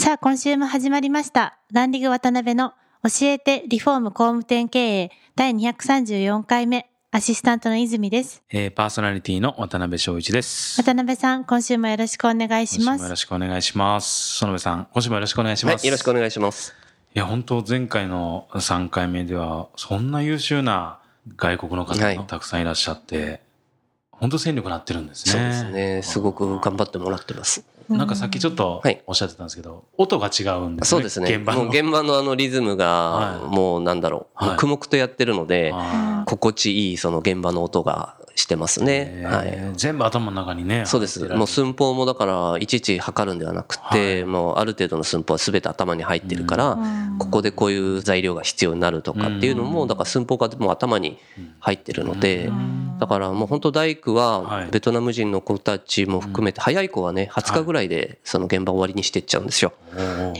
さあ今週も始まりましたランリング渡辺の教えてリフォーム工務店経営第234回目アシスタントの泉です。えー、パーソナリティの渡辺翔一です。渡辺さん、今週もよろしくお願いします。よろしくお願いします。園部さん、今週もよろしくお願いします。はい、よろしくお願いします。いや、本当前回の3回目では、そんな優秀な外国の方はいがたくさんいらっしゃって、本当戦力になってるんですね。そうですね。すごく頑張ってもらってます。なんかさっきちょっとはいおっしゃってたんですけど、音が違うんですね。そうですね。現場の。現場のあのリズムがは、いもうなんだろう、はい黙々とやってるので、あ心地いいその現場の音がしてますーね。えはい。ー全部頭の中にね。そうです。もう寸法もだから、いちいち測るんではなくて、もうある程度の寸法は全て頭に入ってるから、ここでこういう材料が必要になるとかっていうのも、だから寸法がもう頭に入ってるので、だからもう本当大工ははい。ベトナム人の子たちも含めて、早い子はね、20日ぐらいでその現場終わりにしていっちゃうんですよ。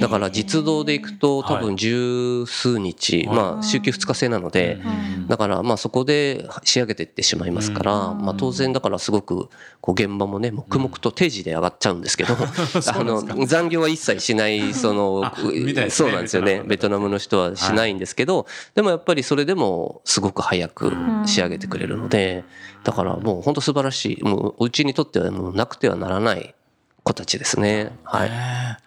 だから実動で行くと多はい。分十数日、はい。まあ週休2日制なので、だからまあそこで仕上げていってしまいますから、まあ当然だからすごくこう現場もね、黙々と定時で上がっちゃうんですけど、あの残業は一切しない、その そうなんですよね。ベトナムの人はしないんですけど、でもやっぱりそれでもすごく早く仕上げてくれるので、だからもう本当素晴らしい、もううちにとってはもうなくてはならない子たちですね。はい。ね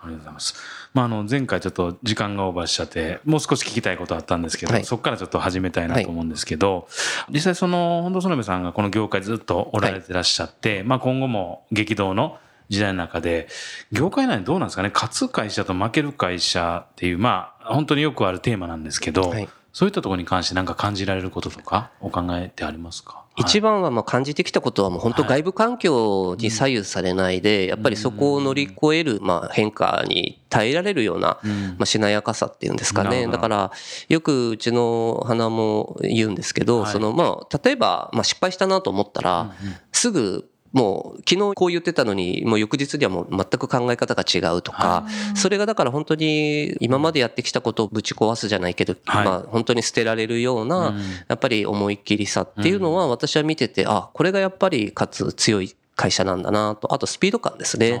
ありがとうございます。まあ、あの、前回ちょっと時間がオーバーしちゃって、もう少し聞きたいことあったんですけど、はい。そこからちょっと始めたいなと思うんですけど、実際その、本当園部さんがこの業界ずっとおられてらっしゃって、まあ今後も激動の時代の中で、業界内どうなんですかね、勝つ会社と負ける会社っていう、まあ、本当によくあるテーマなんですけど、はいそういったところに関して何か感じられることとか、お考えってありますか？一番はまあ感じてきたことはもう本当外部環境に左右されないで、やっぱりそこを乗り越えるまあ変化に耐えられるようなうん。まあしなやかさっていうんですかね。だからよくうちの花も言うんですけど、はい。そのまあ例えばまあ失敗したなと思ったら、すぐもう昨日こう言ってたのにもう翌日にはもう全く考え方が違うとか、それがだから本当に今までやってきたことをぶち壊すじゃないけど、はい。まあ本当に捨てられるような、うん。やっぱり思いっきりさっていうのは私は見てて、あ、これがやっぱりかつ強い会社なんだなと、あとスピード感ですね。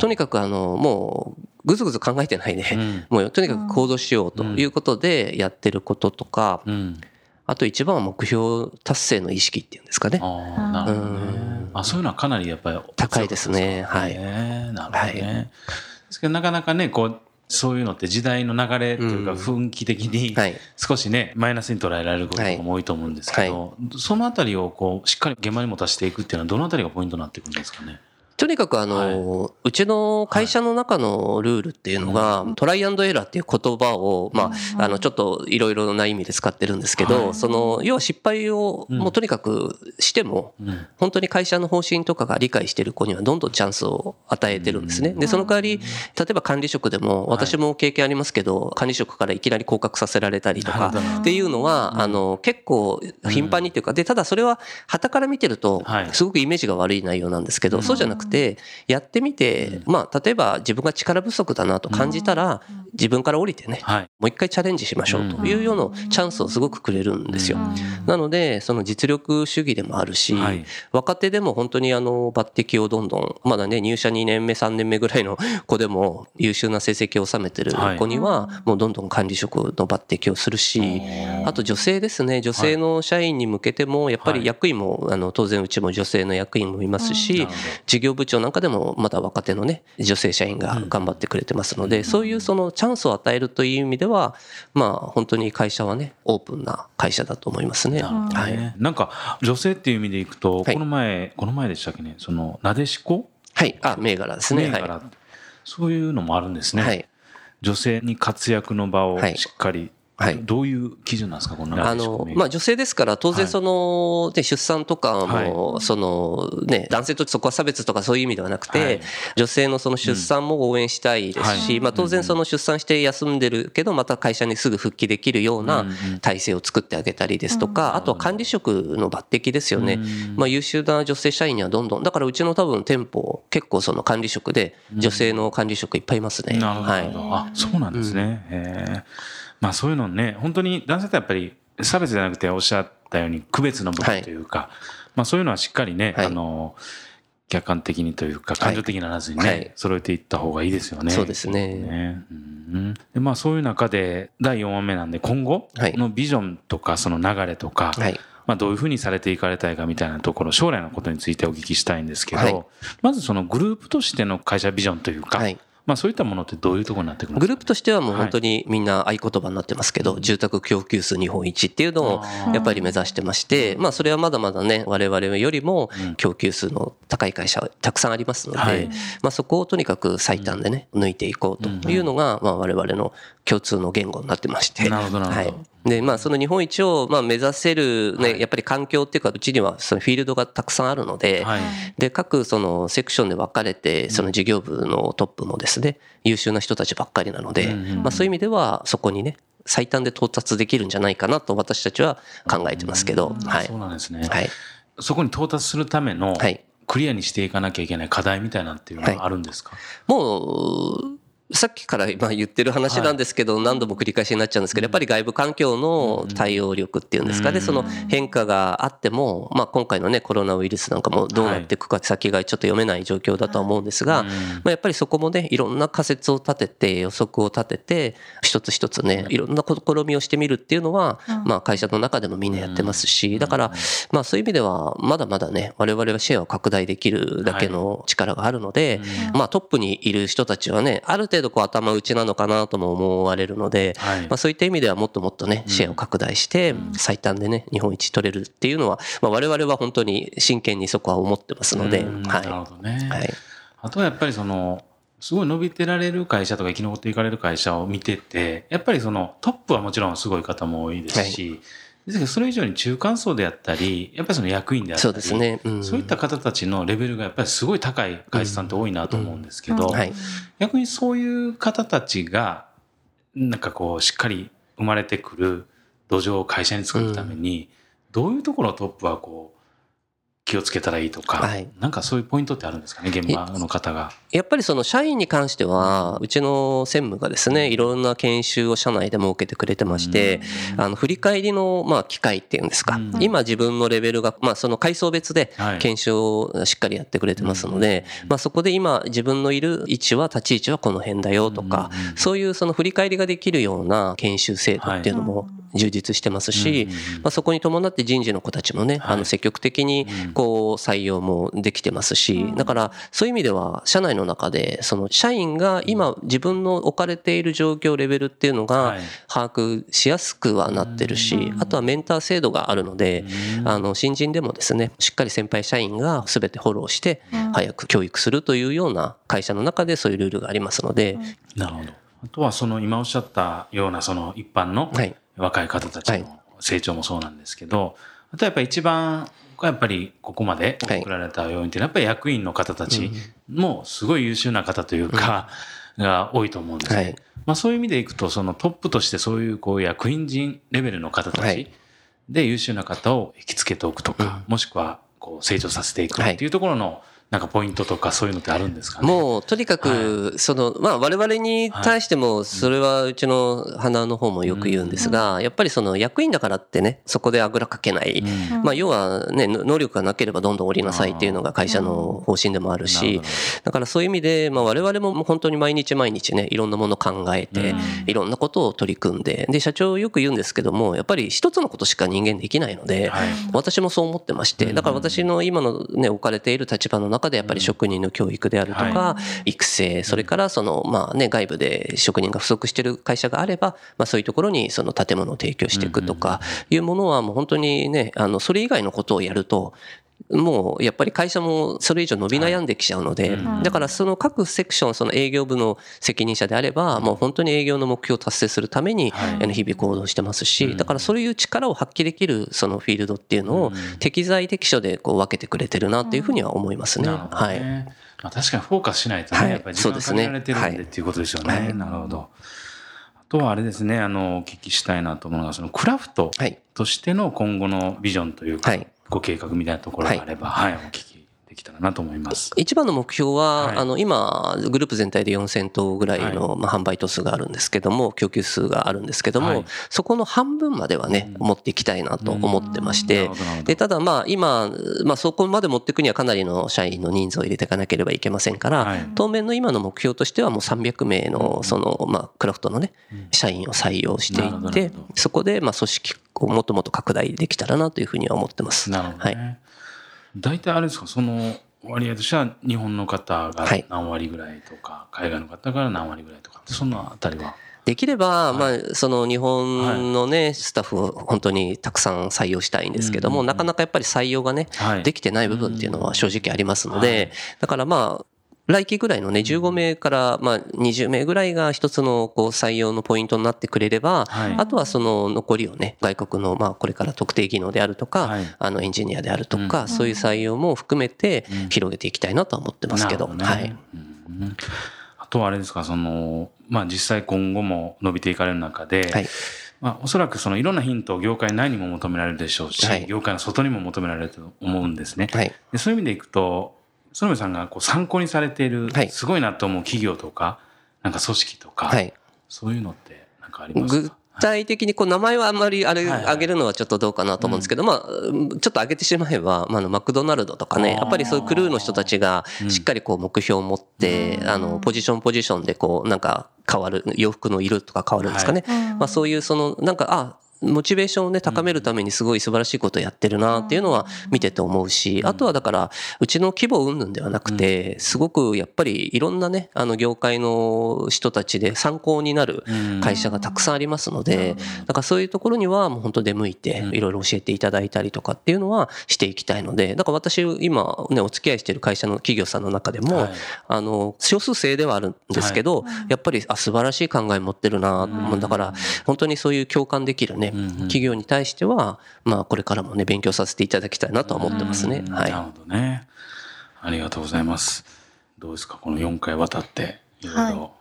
とにかくあの、もうぐずぐず考えてないで、うん。もうとにかく行動しようということでやってることとか、うん。あと一番は目標達成の意識っていうんですかね。ああ、なるほどね。うん。あ、そういうのはかなりやっぱり高いですね。はい。ねなるほどね。はい。ですけどなかなかね、こう、そういうのって時代の流れというかうん。雰囲気的にはい。少しね、マイナスに捉えられることも多いと思うんですけど、そのあたりをこう、しっかり現場に持たせていくっていうのはどのあたりがポイントになってくるんですかね？とにかくあの、うちの会社の中のルールっていうのが、トライアンドエラーっていう言葉を、まあ、あの、ちょっといろいろな意味で使ってるんですけど、はい。その、要は失敗を、うん。もうとにかくしても、うん。本当に会社の方針とかが理解してる子にはどんどんチャンスを与えてるんですね。で、その代わり、例えば管理職でも、私も経験ありますけど、管理職からいきなり降格させられたりとかっていうのは、あの、結構頻繁にっていうか、で、ただそれは、旗から見てるとはい、すごくイメージが悪い内容なんですけど、そうじゃなくて、やってみて、まあ、例えば自分が力不足だなと感じたら、自分から降りてね、はい。もう一回チャレンジしましょうというようなチャンスをすごくくれるんですよ。なので、その実力主義でもあるし、はい。若手でも本当にあの抜擢をどんどん、まだね、入社2年目、3年目ぐらいの 子でも優秀な成績を収めてる子には、もうどんどん管理職の抜擢をするし、あと女性ですね、女性の社員に向けても、やっぱり役員も、あの、当然うちも女性の役員もいますなし事業部長なんかでもまだ若手のね、女性社員が頑張ってくれてますので、そういうそのチャンスを与えるという意味では、まあ本当に会社はね、オープンな会社だと思いますね。はい。ね。なんか、女性っていう意味でいくと、はいこの前、この前でしたっけね、その、なでしこ？はい。あ、銘柄ですね。はい。銘柄そういうのもあるんですね。はい。女性に活躍の場をはいしっかりはい、どういう基準なんですか、このあの、まあ、女性ですから、当然その、で、出産とかも、その、ね、男性とそこは差別とかそういう意味ではなくて、女性のその出産も応援したいですし、まあ、当然その出産して休んでるけど、また会社にすぐ復帰できるような体制を作ってあげたりですとか、あとは管理職の抜擢ですよね。まあ、優秀な女性社員にはどんどん、だからうちの多分店舗、結構その管理職で、女性の管理職いっぱいいますね。なるほど。はい、あ、そうなんですね。へえ。まあそういうのね、本当に男性ってやっぱり差別じゃなくておっしゃったように区別の部分というか、はい、まあそういうのはしっかりね、はい、あの、客観的にというか感情的にならずにね、はい、揃えていった方がいいですよね。そうですね。ね。うん、でまあそういう中で第4話目なんで今後のビジョンとかその流れとか、はい、まあどういうふうにされていかれたいかみたいなところ将来のことについてお聞きしたいんですけど、はい、まずそのグループとしての会社ビジョンというか、はいまあそういったものってどういうところになってくるんですか？グループとしてはもう本当にみんな合言葉になってますけど、はい、住宅供給数日本一っていうのをやっぱり目指してまして、まあそれはまだまだね、我々よりも供給数の高い会社たくさんありますので、はい、まあそこをとにかく最短でね、抜いていこうというのが、まあ我々の共通の言語になってまして。なるほどなるほど。はいで、まあ、その日本一を、まあ、目指せる、ね、やっぱり環境っていうか、うちには、そのフィールドがたくさんあるので、で、各、その、セクションで分かれて、その事業部のトップもですね、優秀な人たちばっかりなので、まあ、そういう意味では、そこにね、最短で到達できるんじゃないかなと私たちは考えてますけど、はい。そうなんですね。はい。そこに到達するための、はい。クリアにしていかなきゃいけない課題みたいなっていうのはあるんですか、はい、もう、さっきから今言ってる話なんですけど、何度も繰り返しになっちゃうんですけど、やっぱり外部環境の対応力っていうんですかね、その変化があっても、まあ今回のね、コロナウイルスなんかもどうなっていくか先がちょっと読めない状況だとは思うんですが、まあやっぱりそこもね、いろんな仮説を立てて、予測を立てて、一つ一つね、いろんな試みをしてみるっていうのは、まあ会社の中でもみんなやってますし、だから、まあそういう意味では、まだまだね、我々はシェアを拡大できるだけの力があるので、まあトップにいる人たちはね、ある程度こう頭打ちなのかなとも思われるので、はい、まあそういった意味ではもっともっとね、シェアを拡大して、最短でね、日本一取れるっていうのは、まあ我々は本当に真剣にそこは思ってますので、はい。なるほどね。はい。あとはやっぱりその、すごい伸びてられる会社とか生き残っていかれる会社を見てて、やっぱりそのトップはもちろんすごい方も多いですし、はいですけど、それ以上に中間層であったり、やっぱりその役員であったり、そうですね、うん、そういった方たちのレベルがやっぱりすごい高い会社さんって多いなと思うんですけど、逆にそういう方たちが、なんかこう、しっかり生まれてくる土壌を会社に作るために、どういうところをトップはこう、気をつけたらいいとか、はい、なんかそういうポイントってあるんですかね、現場の方が。やっぱりその社員に関しては、うちの専務がですね、いろんな研修を社内で設けてくれてまして、あの、振り返りの、まあ、機会っていうんですか、今自分のレベルが、まあ、その階層別で研修をしっかりやってくれてますので、まあ、そこで今自分のいる位置は、立ち位置はこの辺だよとか、そういうその振り返りができるような研修制度っていうのも充実してますし、まあ、そこに伴って人事の子たちもね、あの、積極的に、こう、採用もできてますし、だから、そういう意味では、社内の中で、その、社員が今、自分の置かれている状況、レベルっていうのが、把握しやすくはなってるし、あとはメンター制度があるので、あの、新人でもですね、しっかり先輩社員が全てフォローして、早く教育するというような会社の中でそういうルールがありますので。なるほど。あとは、その、今おっしゃったような、その、一般の、はい若い方たちの成長もそうなんですけど、あとやっぱり一番やっぱりここまで送られた要因っていうのはやっぱり役員の方たちもすごい優秀な方というか、が多いと思うんですね。はい、まあそういう意味でいくとそのトップとしてそういうこう役員陣レベルの方たちで優秀な方を引きつけておくとか、もしくはこう成長させていくっていうところの、なんかポイントとかそういうのってあるんですかね？もうとにかく、その、まあ我々に対しても、それはうちの花の方もよく言うんですが、やっぱりその役員だからってね、そこであぐらかけない。まあ要はね、能力がなければどんどん降りなさいっていうのが会社の方針でもあるし、だからそういう意味で、まあ我々も本当に毎日毎日ね、いろんなもの考えて、いろんなことを取り組んで、で、社長よく言うんですけども、やっぱり一つのことしか人間できないので、私もそう思ってまして、だから私の今のね、置かれている立場の中でやっぱり職人の教育であるとか、育成、それからその、まあね、外部で職人が不足している会社があれば、まあそういうところにその建物を提供していくとかいうものはもう本当にね、あの、それ以外のことをやると、もうやっぱり会社もそれ以上伸び悩んできちゃうので、だからその各セクション、その営業部の責任者であれば、もう本当に営業の目標を達成するために、日々行動してますし、だからそういう力を発揮できるそのフィールドっていうのを適材適所でこう分けてくれてるなっていうふうには思いますね。はい。まあ、確かにフォーカスしないとね、やっぱり時間限られてるんでっていうことですよね。なるほど。あとはあれですね、あの、お聞きしたいなと思うのが、そのクラフトとしての今後のビジョンというか、ご計画みたいなところがあれば、はい、はい、お聞きできたらなと思います。一番の目標は、はい、あの、今、グループ全体で4000頭ぐらいの、まあ、販売頭数があるんですけども、供給数があるんですけども、はい、そこの半分まではね、持っていきたいなと思ってまして、で、ただまあ、今、まあ、そこまで持っていくにはかなりの社員の人数を入れていかなければいけませんから、当面の今の目標としてはもう300名の、その、まあ、クラフトのね、社員を採用していって、そこで、まあ、組織をもっともっと拡大できたらなというふうには思ってます。なるほど、ね、はい。大体あれですか、その割合としては日本の方が何割ぐらいとか、はい、海外の方から何割ぐらいとか、そのあたりは？できれば、まあ、その日本のね、スタッフを本当にたくさん採用したいんですけども、なかなかやっぱり採用がね、できてない部分っていうのは正直ありますので、だからまあ、来期ぐらいのね、15名からまあ20名ぐらいが一つのこう採用のポイントになってくれれば、はい、あとはその残りをね、外国のまあこれから特定技能であるとか、はい、あのエンジニアであるとか、うん、そういう採用も含めて広げていきたいなとは思ってますけど、どね、はい。うん。あとはあれですか、その、まあ実際今後も伸びていかれる中で、はい。まあ、おそらくそのいろんなヒントを業界内にも求められるでしょうし、はい、業界の外にも求められると思うんですね。はい、でそういう意味でいくと、園部さんがこう参考にされている、すごいなと思う企業とか、なんか組織とか、はい、そういうのってなんかありますか？具体的にこう名前はあんまりあれ、あげるのはちょっとどうかなと思うんですけど、まあ、ちょっと上げてしまえば、まあ、マクドナルドとかね、やっぱりそういうクルーの人たちがしっかりこう目標を持って、あの、ポジションポジションでこう、なんか変わる、洋服の色とか変わるんですかね。まあそういうその、なんか、あ、モチベーションをね、高めるためにすごい素晴らしいことをやってるなっていうのは見てて思うし、あとはだから、うちの規模云々ではなくて、すごくやっぱりいろんなね、あの業界の人たちで参考になる会社がたくさんありますので、だからそういうところにはもう本当出向いて、いろいろ教えていただいたりとかっていうのはしていきたいので、だから私今ね、お付き合いしてる会社の企業さんの中でも、あの、少数制ではあるんですけど、やっぱり、あ、素晴らしい考え持ってるな、だから本当にそういう共感できるね、企業に対しては、まあ、これからもね、勉強させていただきたいなと思ってますね。はい。なるほどね。ありがとうございます。どうですか？この4回渡って、いろいろ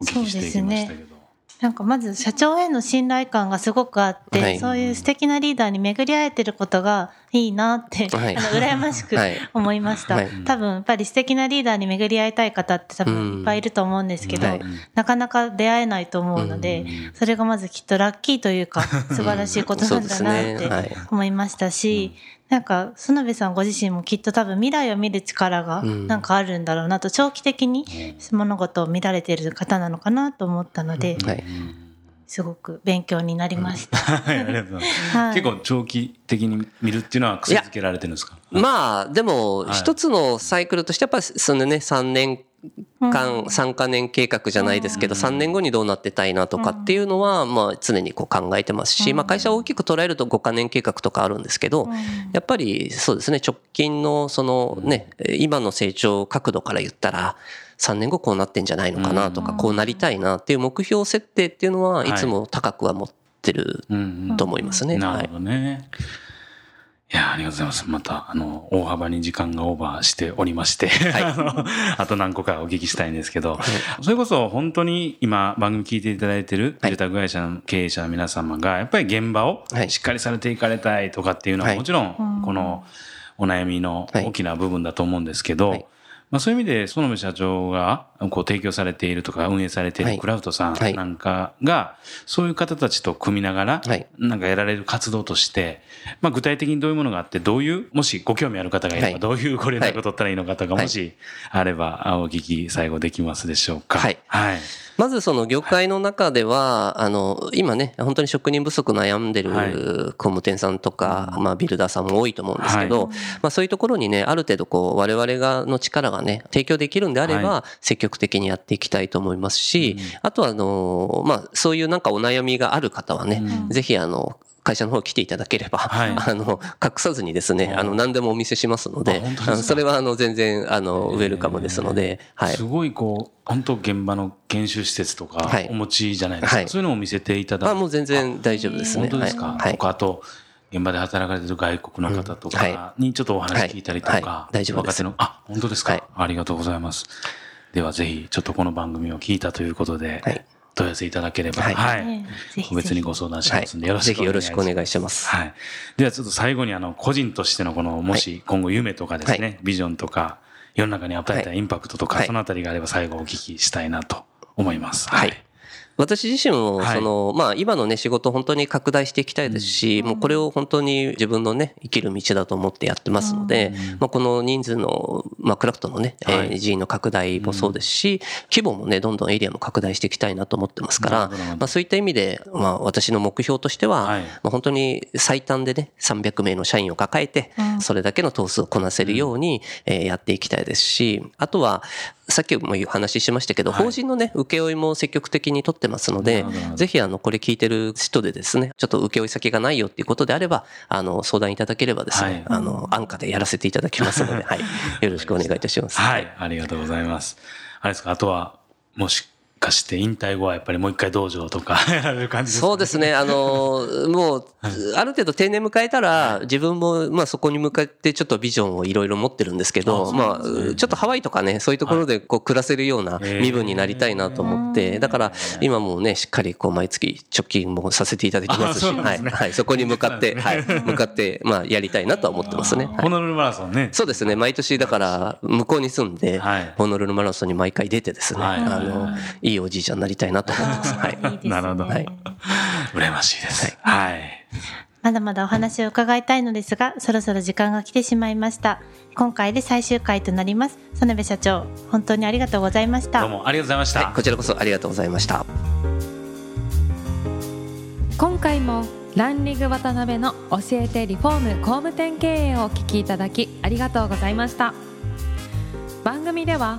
お聞きしていきましたけど。なんかまず社長への信頼感がすごくあって、はい、そういう素敵なリーダーに巡り会えてることがいいなって、はい、あの羨ましく思いました、はい、多分やっぱり素敵なリーダーに巡り会いたい方って多分いっぱいいると思うんですけど、なかなか出会えないと思うので、それがまずきっとラッキーというか素晴らしいことなんだなって思いましたし、なんか、園部さんご自身もきっと多分未来を見る力がなんかあるんだろうなと、長期的に物事を見られている方なのかなと思ったので、はい、すごく勉強になりました。はい、ありがとうございます。はい、結構長期的に見るっていうのは癖づけられてるんですか？まあ、でも、一つのサイクルとしてやっぱりそのね、3年間、3か年計画じゃないですけど、3年後にどうなってたいなとかっていうのは、まあ常にこう考えてますし、まあ会社を大きく捉えると5か年計画とかあるんですけど、やっぱりそうですね、直近のそのね、今の成長角度から言ったら、3年後こうなってんじゃないのかなとか、こうなりたいなっていう目標設定っていうのはい。つも高くは持ってると思いますね。なるほどね。いや、ありがとうございます。また、あの、大幅に時間がオーバーしておりまして、はい、あの、あと何個かお聞きしたいんですけど、はい、それこそ本当に今番組聞いていただいてる住宅会社の経営者の皆様が、やっぱり現場をしっかりされていかれたいとかっていうのは、もちろん、このお悩みの大きな部分だと思うんですけど、まあ、そういう意味で、園部社長がこう提供されているとか運営されているクラフトさんなんかが、そういう方たちと組みながら、なんかやられる活動として、まあ、具体的にどういうものがあって、どういう、もしご興味ある方がいれば、どういうご連絡を取ったらいいのかとか、もしあれば、お聞き最後できますでしょうか。はい。はい。まずその業界の中では、あの、今ね、本当に職人不足悩んでる工務店さんとか、まあビルダーさんも多いと思うんですけど、まあそういうところにね、ある程度こう、我々がの力がね、提供できるんであれば、積極的にやっていきたいと思いますし、あとはあの、まあそういうなんかお悩みがある方はね、ぜひあの、会社の方来ていただければ、はい。あの隠さずにですねあの何でもお見せしますのででそれはあの全然あのウェルカムですので、はい。す、ごいこう本当現場の研修施設とかはい。お持ちじゃないですか、はい。そういうのを見せていただあもう全然大丈夫ですね。本当ですか、はい。あと現場で働かれてる外国の方とかにちょっとお話聞いたりとか、はい。はい。大丈夫です。若手のあ本当ですか、はい。ありがとうございますではぜひちょっとこの番組を聞いたということで、はい。問い合わせいただければ、はい。はい。ねぜひ個別にご相談しはいますんで、よろしくお願いします。しくお願いします。はい。ではちょっと最後にあの個人としてのこのもし今後夢とかですね、はビジョンとか世の中に与えたインパクトとか、はい。そのあたりがあれば最後お聞きしたいなと思います。はい私自身も、はい。その、まあ、今のね、仕事を本当に拡大していきたいですし、もうこれを本当に自分のね、生きる道だと思ってやってますので、まあ、この人数の、まあ、クラフトのね、はい。えー人員の拡大もそうですし、規模もね、どんどんエリアも拡大していきたいなと思ってますから、まあ、そういった意味で、まあ、私の目標としては、はい。まあ、本当に最短でね、300名の社員を抱えて、それだけの投数をこなせるように、えーやっていきたいですし、あとは、さっきもお話ししましたけど、はい法人のね、請負も積極的に取ってますのでぜひあの、これ聞いてる人でですね、ちょっと請負先がないよっていうことであれば、あの、相談いただければですね、はいあの、安価でやらせていただきますので、はい。よろしくお願いいたします。はい、ありがとうございます。あれですか、あとは、もしかして引退後はやっぱりもう一回道場とかやられる感じですか、そうですね。あの、もう、ある程度定年迎えたら、自分も、まあそこに向かってちょっとビジョンをいろいろ持ってるんですけあど、まあ、ちょっとハワイとかね、そういうところでこう暮らせるような身分になりたいなと思って、だから今もうね、しっかりこう毎月貯金もさせていただきますし、はい。はい。そこに向かって、はい。向かって、まあやりたいなとは思ってますね。はいホノルルマラソンね。そうですね。毎年だから、向こうに住んではい、ホノルルマラソンに毎回出てですね、はいあの、いいおじいちゃんになりたいなと思ってます。はい。いいですねなるほどはい羨ましいです。はい。まだまだお話を伺いたいのですが、そろそろ時間が来てしまいました。今回で最終回となります。園部社長、本当にありがとうございました。どうもありがとうございました。はい、こちらこそありがとうございました。今回もランリング渡辺の教えてリフォーム工務店経営をお聞きいただきありがとうございました番組では